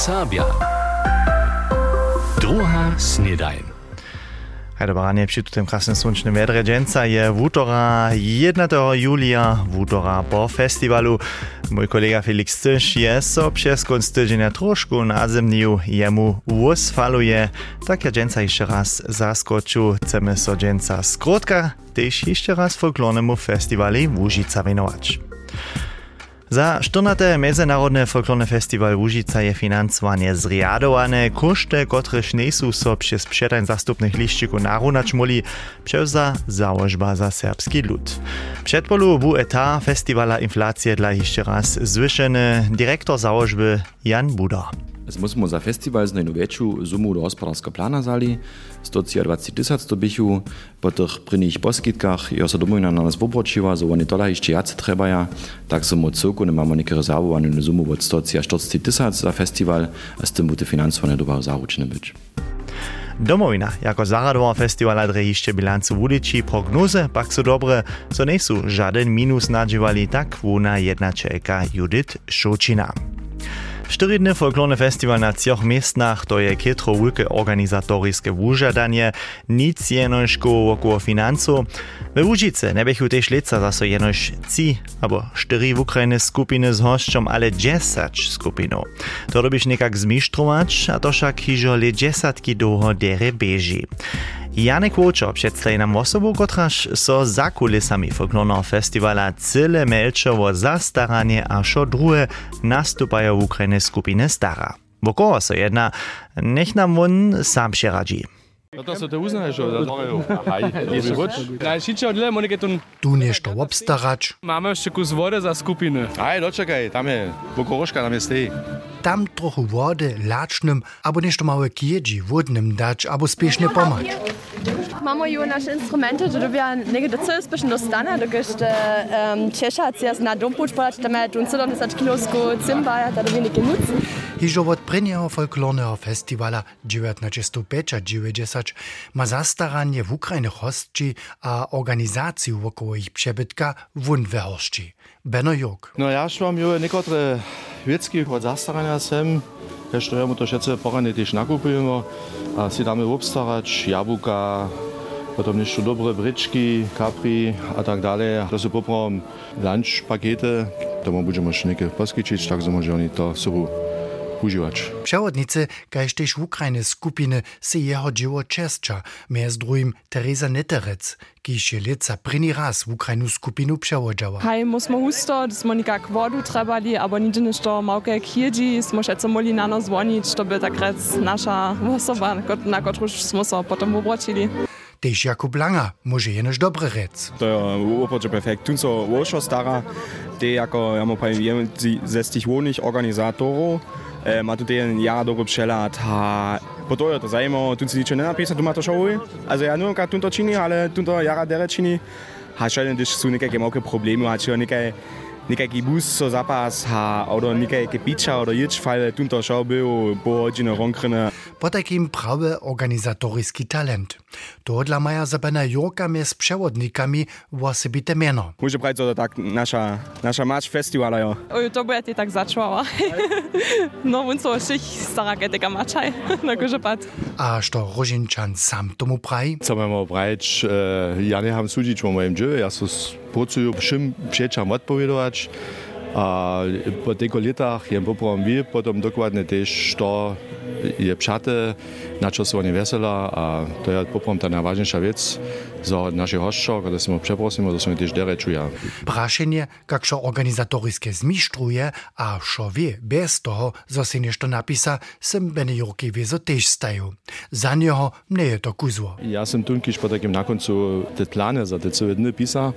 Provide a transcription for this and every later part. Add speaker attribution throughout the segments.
Speaker 1: Sabia. Druga snedajn.
Speaker 2: Hajde baranie przy tym krasnym słonecznym wiadre dżęca je wutora 1. julia, wutora po festiwalu. Mój kolega Felix Tysz je so przez koniec tydzienia troszkę na zemniu jemu usfaluje. Tak ja dżęca jeszcze raz zaskoczył. Chcemy so dżęca skrótka, też jeszcze raz folklornemu festiwali Łużyca winować. Za 14. Międzynarodny folklorny festiwal Łužica je finansowanie zriadowane. Koszty, które nie są so przez przedań zastupnych liścików narunać moli, przewza założba za serbski lud. Przedpolu był eta festiwala inflacji dla jeszcze raz dyrektor założby Jan Buda.
Speaker 3: Muss mu za festival z najnowejšiu sumu do hospodárska plana zali, 123 tysac to bychu, po tych prynych poskitkach, jo so domuj na nas wobročiva, so oni tola ještě jace trebaja, tak so mu celku ne mamy neké rezervovanú sumu od 140 tysac za festival, a s tym bude finansované doba zaručené byť.
Speaker 2: Domowina, jako zaradowa festiwala drehiście bilancu wudyci prognozy, pak są dobre, so nie są żaden minus nadziewali, tak wuna jednaczeka Judith Szucina. Štyrydny folklorny festiwal na trzech miestnach to je kietro wielkie organizatorskie wużadanie, nic jenożko wokoło finansu. We Łužice nebechu też leca zaso jenoż ci, albo cztery w Ukrainy skupiny z hoszczą, ale dziesać skupinów. To robisz niekak zmisztrować, a to však hižo le dziesiątki długo dere beži. Janek Łoczor przedstawi nam osobę, kotraż so za kulisami folklornego festiwala cyle melcze o zastaranie, a szo drugie nastupają w Ukrainie skupiny stara. Bo koło so jedna, niech nam on sam się radzi.
Speaker 4: No to so to uznaje, že da morajo. Haj, je roč. Najšiče odle, morate tu.
Speaker 5: Tu nešto obstarać.
Speaker 4: Máme ešte kus vody za skupiny.
Speaker 6: Aj, dočekaj, tam je pokoroška, tam je stej.
Speaker 5: Tam trochu wody lacznym, albo nešto małe kiedzi wodnym dać, albo spiesznie pomać.
Speaker 7: Mamy już nasze instrumenty, że dobia niekde co jest pyszne dostane, dokiż te um, Czesza jest na dompuć podać, tam jest tu 70 kilosku cymba, da dobi niekie nuc.
Speaker 5: Hižo od prvního folklorného festivala 1990 ma zastaranie w Ukrajine hostči a organizaciju wokół ich przebytka wun wyhoršči. Beno Jok.
Speaker 6: No ja już mam już niektóre wiecki od zastarania sem. Jeszcze ja to všetce porane też nakupujemy, a si dáme obstarać, jabłka, potem jeszcze dobre bryczki, kapri a tak dalej. To są lunch pakety, to będziemy jeszcze niekie tak że może oni to używać.
Speaker 5: Przewodnicy, kaž też w Ukrajine skupiny se jeho dzieło czescza, między drugim Teresa Netterec, kiž je leca první raz w Ukrajinu skupinu przewodziała.
Speaker 8: Hej, musimy husto, da smo nikak vodu trebali, abo nič nešto małke kjedži, smo še moli na nas zvonić, to by tak rec nasza osoba, na którą smo se potem obročili.
Speaker 5: Tež Jakub Langer może jenož dobre rec.
Speaker 9: To je úplně perfekt. Tu so Wolscho stara, te jako, ja mu powiem, ze z tych Eh, ma tudi en ja dobro przelata. Potojo to zajmo, tu si niče ne napisa, tu ima to šovuj. Also ja, nujno, kad tu ah, to čini, ale tu to jara dere čini. Ha še en, když su nekaj, ki ima problemi, ha še nekaj, nekaký bus so zapas, a oder nejaké piča, oder jič, fajle tu to šo byl, po hodinu ronkrene.
Speaker 5: Po takim prawy organizatorski talent. To dla maja zabena Jorka z przewodnikami osobite miano.
Speaker 9: Może brać to tak nasza, nasza match festiwala, jo.
Speaker 8: Oj, to by ti tak začala. no, on so všich stará ketika mačaj, na kožepat.
Speaker 5: A što Rožinčan sam tomu praji?
Speaker 6: Co e, ja nie mam sudzić o moim dzieje, ja so pracuję všim przeczam odpowiadać. A po tych latach jem poprawam wie, potem dokładnie też to je pšate, na čo sú oni veselá a to je poprom tá najvážnejšia vec za kada si mu přeprosíme, da sa mi tiež dere čuja.
Speaker 5: Prašenie, jak šo organizatoriske zmištruje a šo vie bez toho, zo si nešto napísa, sem Bene Jurky wiezo tež stajú. Za neho nie je to kuzło.
Speaker 6: Ja som tunkiš po takim na koncu te plany za te celé dny písal,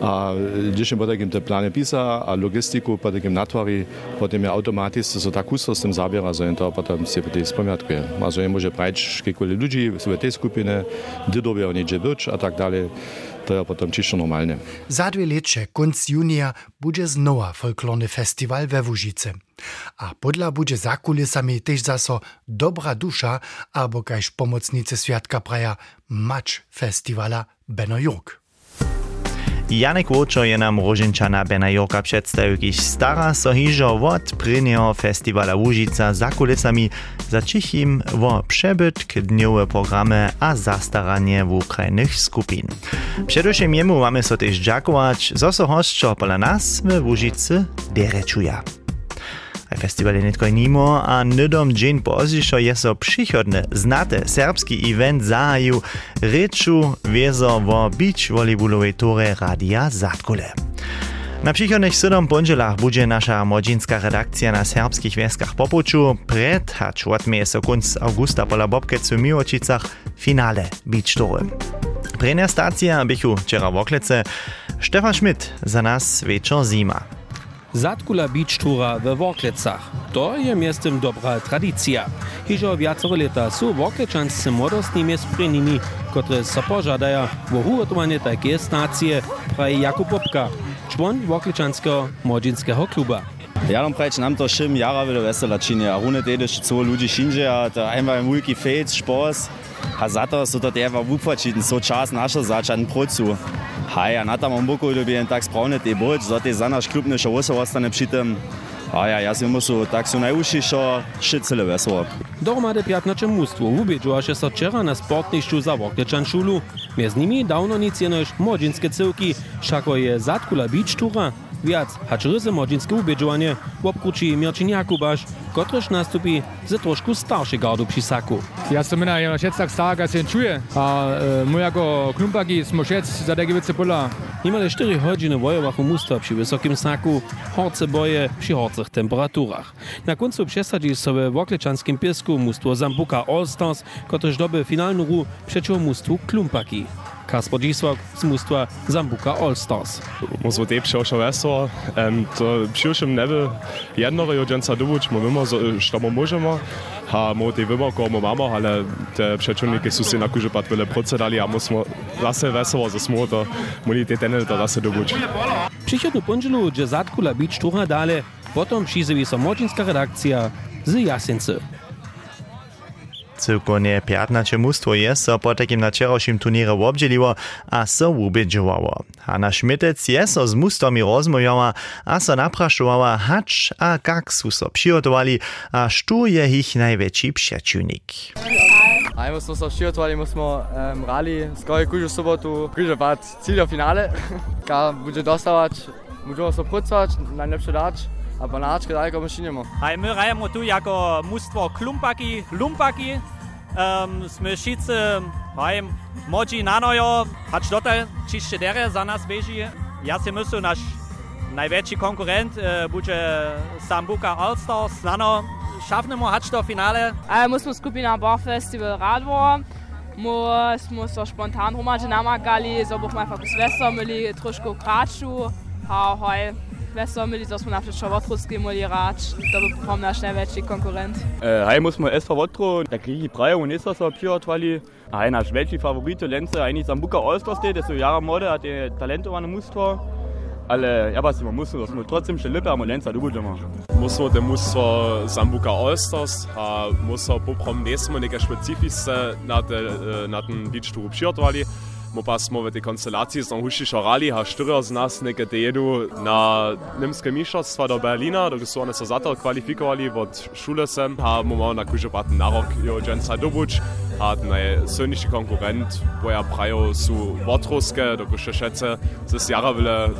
Speaker 6: a když takim te planie pisa, a logistiku po takim natwari, potem je automatycznie so tak kusto z tym zabiera, że to potem się po tej spamiatkuje. Also je może brać kilkoli ludzi w tej skupinie, dydowie oni gdzie być, a tak dalej. To je potem čisto normalne.
Speaker 5: Za dwie lecze, konc junia, będzie znowa folklorny festiwal we Łužice. A podla będzie za kulisami też zaso dobra dusza, albo kaž pomocnicy świadka praja Match festiwala Beno Jurk.
Speaker 2: Janek Łoczo je nam Rożynczana Bena Jorka przedstawił, kiż stara so hiżo od prynnego festiwala Łužica za kulisami za cichim wo przebytk, dniowe programy a zastaranie w ukrainych skupin. Przedewším jemu mamy so też dziakować, zo so hostčo pola nas w Łužicy derečuja. Festiwal je netko nimo, a nydom dzień pozdzišo je so przychodny, znate serbski event zahaju reču wiezo wo beach volleyballowej ture Radia Zatkule. Na przychodnych sydom pondzielach będzie nasza młodzieńska redakcja na serbskich wieskach popuczu przed, hacz odmieje so kunc augusta pola Bobkecu Miłočicach finale beach tury. Prenia stacja bychu wczera w Oklece, Stefan Schmidt za nas wieczor zima.
Speaker 1: Zatkula Beach Tura we Worklecach. To je miestem dobra tradycja. Hižo viacero leta sú worklečanscy młodostnými sprinimi, które so pożadają wo ugotowanie takie stacje, praje Jakub Popka, człon worklečanského młodzieńskiego kluba.
Speaker 10: Ja nam prajč nam to šim jara bilo vesela činje, a rune tedeš co ljudi šinže, a to einmal ein mulki fejc, špos, Хазата so deva vupačiten, so čas naša začan procu. Haja, na tam omboko dobijem tak spravniti boč, zato je za naš klub neša osa ostane pšitem. Haja, jaz imam so tak so najušišo, še celo veselo.
Speaker 1: Dormade pjatnače mustvo ubeđuje še so včera na sportnišču za Voklječan šulu. Med njimi davno nic je nož mođinske cevki, šako je zatkula bič tura, Viac hač ryzy młodzieńskie ubiedziłanie obkruci Mirčin Jakubaš, kotryż nastupi ze trošku starszej gardu przy saku.
Speaker 4: Ja som mina jeno šec tak stark, jak się czuję, a e, my jako klumpaki smo šec za takie wice pola.
Speaker 1: Niemal 4 godziny wojowachu musta przy wysokim saku, horce boje przy horcych temperaturach. Na końcu przesadzi sobie w okleczanskim piesku mustwo Zambuka All Stars, kotryż doby finalną ru przeciw mustwu klumpaki. Kasper mustwa Zambuka All Stars.
Speaker 11: Może te przyjrzał wesoło, um, to przyjrzym neby jednowe jodzenca dobuć, my wiemy, że my możemy, a my te wiemy, kogo my mamy, ale te przeciwniki są się na kurze pat procedali, a musimy zase wesoło, że smo to, mogli te tenel to zase dobuć.
Speaker 1: Przychodnu pondzielu, gdzie Zatkula Beach Tura dale, potom przyzywi so młodzieńska redakcja z Jasincy.
Speaker 2: Cyrkonie 15 mustwo je so po takim na wczorajszym turnirze obdzieliło, a so ubiedziwało. Hanna Schmittec je so z mustwami rozmawiała, a so napraszowała, hacz a kak su so przygotowali, a sztu je ich największy przeciwnik.
Speaker 12: A my smo se širtovali, my smo um, rali skoraj kužu sobotu priževat cilj do finale, ka bude dostavać, budemo se pucać, najlepsze dać, a panaczkę daleko maszynimo.
Speaker 13: Hej, my rajemy tu jako mustwo klumpaki, lumpaki. Um, sme wszyscy, hej, młodzi na nojo, hacz dotaj czyście dere za nas beži. Ja si myślę, nasz największy konkurent e, będzie Sambuka All-Stars. Nano, szafnemo hacz do finale.
Speaker 14: A my smo skupina Bar Festival Radvo. My smo so spontan romače namagali, so bomo einfach veselo imeli trošku kraču. A hoj, veselo imeli, so smo na všetko vodruski mali rač. To bo potom naš najväčší konkurent.
Speaker 15: E, hej musimy SV Wotro, da krigi praje u Nisa so przygotovali. A hej naš veći favorit u Lence, eigentlich Sambuka All-Stars, te, su jara mode, a te talentovane mustvo. Ale ja was immer muss, dass wir trotzdem schon Lippe am Lenza dubudemo.
Speaker 11: Musimo te mustvo Zambuka All-Stars, a musimo poprom nesmo neke specifične na, te, na ten beach tour přigotovali. Mo pa smo v tej konstelaciji z Huši šorali, a štyrio z nas neke te jedu na nimske mišovstva do Berlina, dok su one so za to kvalifikovali od šule sem, a mo malo na kuže paten narok jo dženca dobuč, a najsilnejši konkurent, boja prajo su Wotruske, dok še šece, z jara vile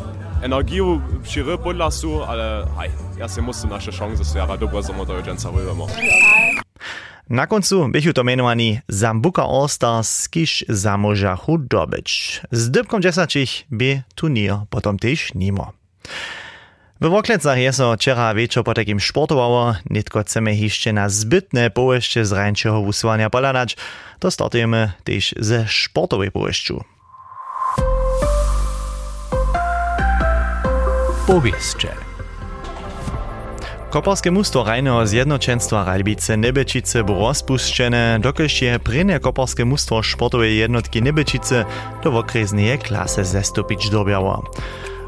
Speaker 11: energiju przy podlasu, ale haj, ja si musím naše šance sviara dobro za motor dženca vydamo.
Speaker 2: Na koncu bychu to menovaní Zambuka All-Stars, kiž zamožachu dobyć. Z dybkom dziesacich by turnier potom też nimo. W Woklecach je so wczera wieczor po takim sportowało, nitko chcemy jeszcze na zbytne połyszcze z rańczego usuwania polanać, to startujemy też ze sportowej.
Speaker 16: Powieszcze.
Speaker 2: Koparskie mustwo Rajneho Zjednoczeństwa Ralbice Nebečice było rozpuszczone, dokelž je prynne koparskie mustwo sportowej jednotki Nebečice do okresnej klasy zestupić dobiało.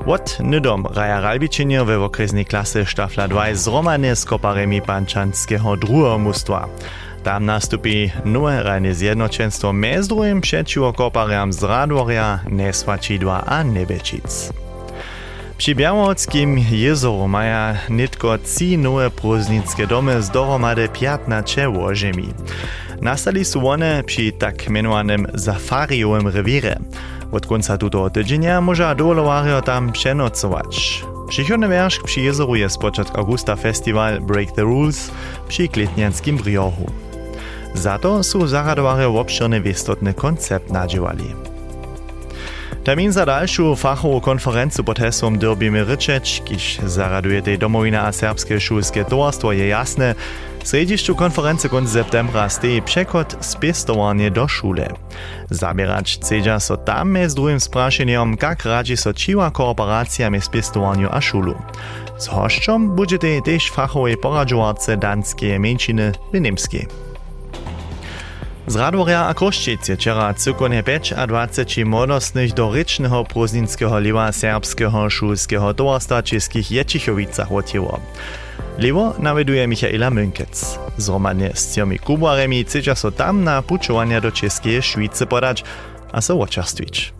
Speaker 2: Od nydom Raja Ralbičenje we okresnej klasy Štafla 2 zromane z koparemi pančanského druhého mužstva. Tam nastupí nové rajne zjednočenstvo mez druhým przeciwko kopariam z Radworia, Nesvačidła a Nebečic. Przy Białockim jezoru maja nitko trzy nowe próżnickie domy z dohromady 15 łożemi. Nastali su one przy tak menowanym safariowym rewirze. Od końca tutego tydzienia może dolowario tam przenocować. Przychodny wierzch przy jezoru jest początek augusta festiwal Break the Rules przy Klitnianskim briochu. Za to su zaradowario obširny wistotny koncept nadziewali. Termin za dalszą fachową konferencję pod hasłem Dyrbimy ryczeć, kiż zaraduje tej domowina a serbskie szulskie towarstwo je jasne, Središću konferencije konc septembra steji překot spěstovanie do šule. Zabierać chcedža so tam z druhým sprašeniem, kak radzi so čiva kooperacja mez spěstovanju a šulu. Z hoščom budete tež fachowej poradžovace danske menšiny v Nemskej. Z Radoria a Koščic je včera cukone 25 modnostných do ričného pruzninského liva serbského šulského tovarstva českých Ječichovicach otivo. Livo naveduje Michaela Mönkec. Zromadne s tými kubaremi cítia so tam na pučovania do Českej Švíce podať a so očastviť.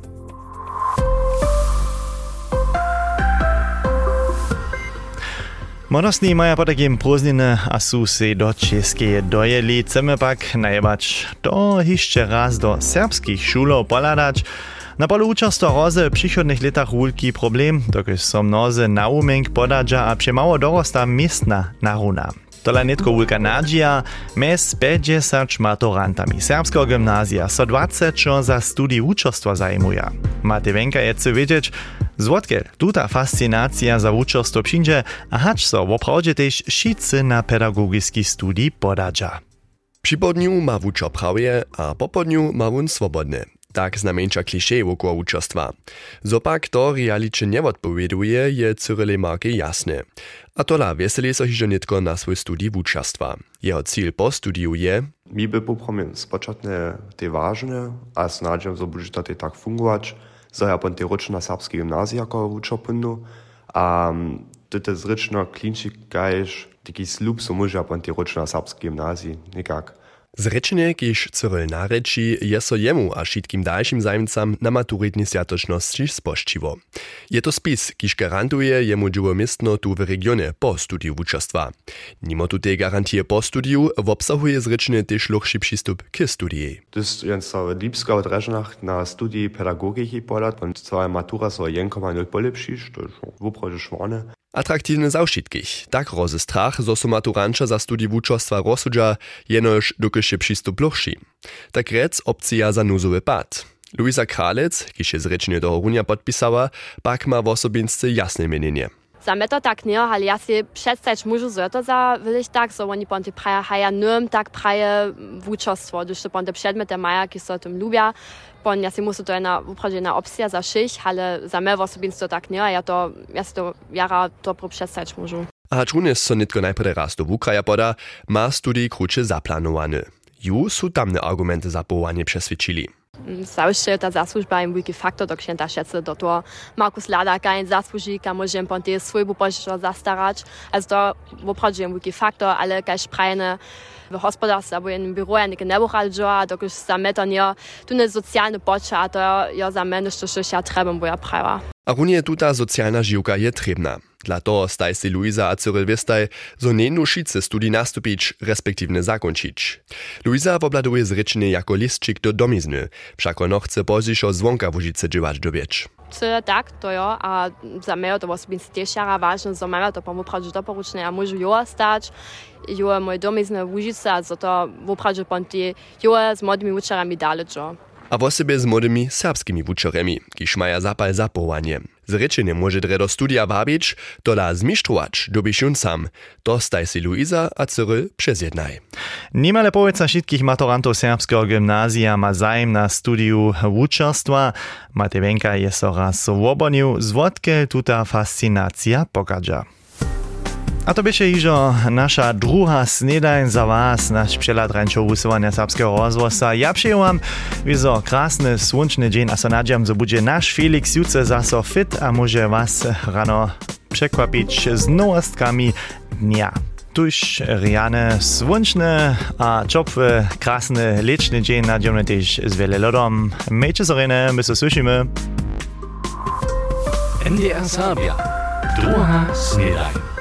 Speaker 2: Monosni imajo pa takim proznine, a so se do Česke dojeli, ceme pak najbač to hišče raz do srpskih šulov poladač. Na polu učasto roze v prihodnih letach veliki problem, dokaj so mnoze naumenk podađa, a premalo dorosta mestna naruna. Wielka nadzieja, mes 50 maturantami serbskiego gimnazja so 20 za studii uczestwa zajmuje. Mate Wenka je chce wiedzieć, zwodkiel tuta fascynacja za uczestwo przyjdzie, a hacz so woprawdzie też wszyscy na pedagogický studii podadża.
Speaker 16: Przy podniu ma wuczo prawie, a po podniu ma wun swobodny. Tak znamieńcza kliszej wokół uczestwa. Zopak to realicznie nie odpowieduje, je Cyrille Marki jasne. A tola weseli so hižo netko na swój studij uczestwa. Jeho cíl po studiu je...
Speaker 17: Mi by popomiem spoczatne te ważne, a z nadzieją zobudzita ja te tak fungować, zajapon te roczna serbskie gimnazja jako uczopynu, a tyte zryczno klinczyk gajsz taki slub so muža pon te ročna serbskie gimnazji, nekak.
Speaker 16: Zrečenie, kiž Cyril nareči, je so jemu a všetkým dalším zajmcam na maturitnej światoczności spoščivo. Je to spis, kiž garantuje jemu dživo miestno tu w regionie po studiu wuczestwa. Nimo tu te garantie po studiu, obsahuje zrečenie też luchszy przystup k studii.
Speaker 17: Jest więc so liebska od reżnach na studii pedagogiki polat, und zwar matura so 1,0 polepšiš, to je švane.
Speaker 16: Atraktivne zawšitkich. Tak rozy strach, zo su maturanča za studii wuczostwa rozsudža, jenož dokyše przystup luchši. Tak rec opcja za nuzowy pad. Luisa Kralec, kiž je zrečenie do Horunia podpisała, pak ma w osobinsce jasne mienienie.
Speaker 18: Za mnie to tak nie, ale ja si przedstawić muszę, że to za wyliś tak, że oni ponty praja haja num tak praje wuczostwo, gdyż to ponty przedmioty maja, ki so tym lubią. Pon ja si muszę to jedna, uprawdzie na opcja za szych, ale za w osobinstwo to tak nie, a ja to, ja to jara dobro przedstawić muszę.
Speaker 16: A čunes so nitko najprve raz do Wukraja poda, ma studij kruče zaplanowany. Ju su tamne argumenty za powołanie przesvědčili.
Speaker 18: Zawsze ta zasłużba im wielki faktor, do księta szedce do to Markus Lada kein zasłuży, kam może im ponty swój bupożyczo zastarać, also to woprawdzie im wielki faktor, ale kaj sprajne w gospodarstwie albo w biuro ja nie nebuchal a dokąd zametan ja tu nie socjalne pocze, a to ja za mnie jeszcze się trzeba, bo ja prawa.
Speaker 16: A runie tuta socjalna žiwka je trebna. Dla toho staj si Luisa a Cyril Vestaj, zo nenu šice studi nastupić, respektívne zakončić. Luisa wobladuje zrečenie jako listčik do domizny, však ono chce pozdzišo zvonka Łužice dživač dobieć.
Speaker 18: Czy tak, to jo, a za mnie to osobincy też jara ważne, że mamy to pomóż doporuczne, ja może jo stać, jo mój domizny w Łužice, a za to woprawdzie ponty jo z młodymi uczerami dalej.
Speaker 16: A w sobie z młodymi serbskimi wuczeremi, kiż maja zapal za połanie. Zrečenie może dre do studia wabić, dola zmištrować, dobišun sam. To staj si Luisa a Cyril przezjednaj.
Speaker 2: Niemale powiedza wszystkich maturantów serbskiego gimnazja ma zajem na studiu wuczerstwa. Matewenka jest so raz swobodnił, zwodkie tuta fascynacja pokaża. A to będzie iżo nasza druga snedajn za was, nasz przelat rańczo usuwania serbskiego rozwosa. Ja przyjęłam wizo krasny, słoneczny dzień, a so nadziam, że będzie nasz Felix jutce zaso fit, a może was rano przekwapić z nowostkami dnia. Tuż riane słoneczne, a ciepły, krasny, leczny dzień nadziam też z wiele lodom. Miejcie zorene, my się słyszymy.
Speaker 19: NDR Serbia. Druga snedajn.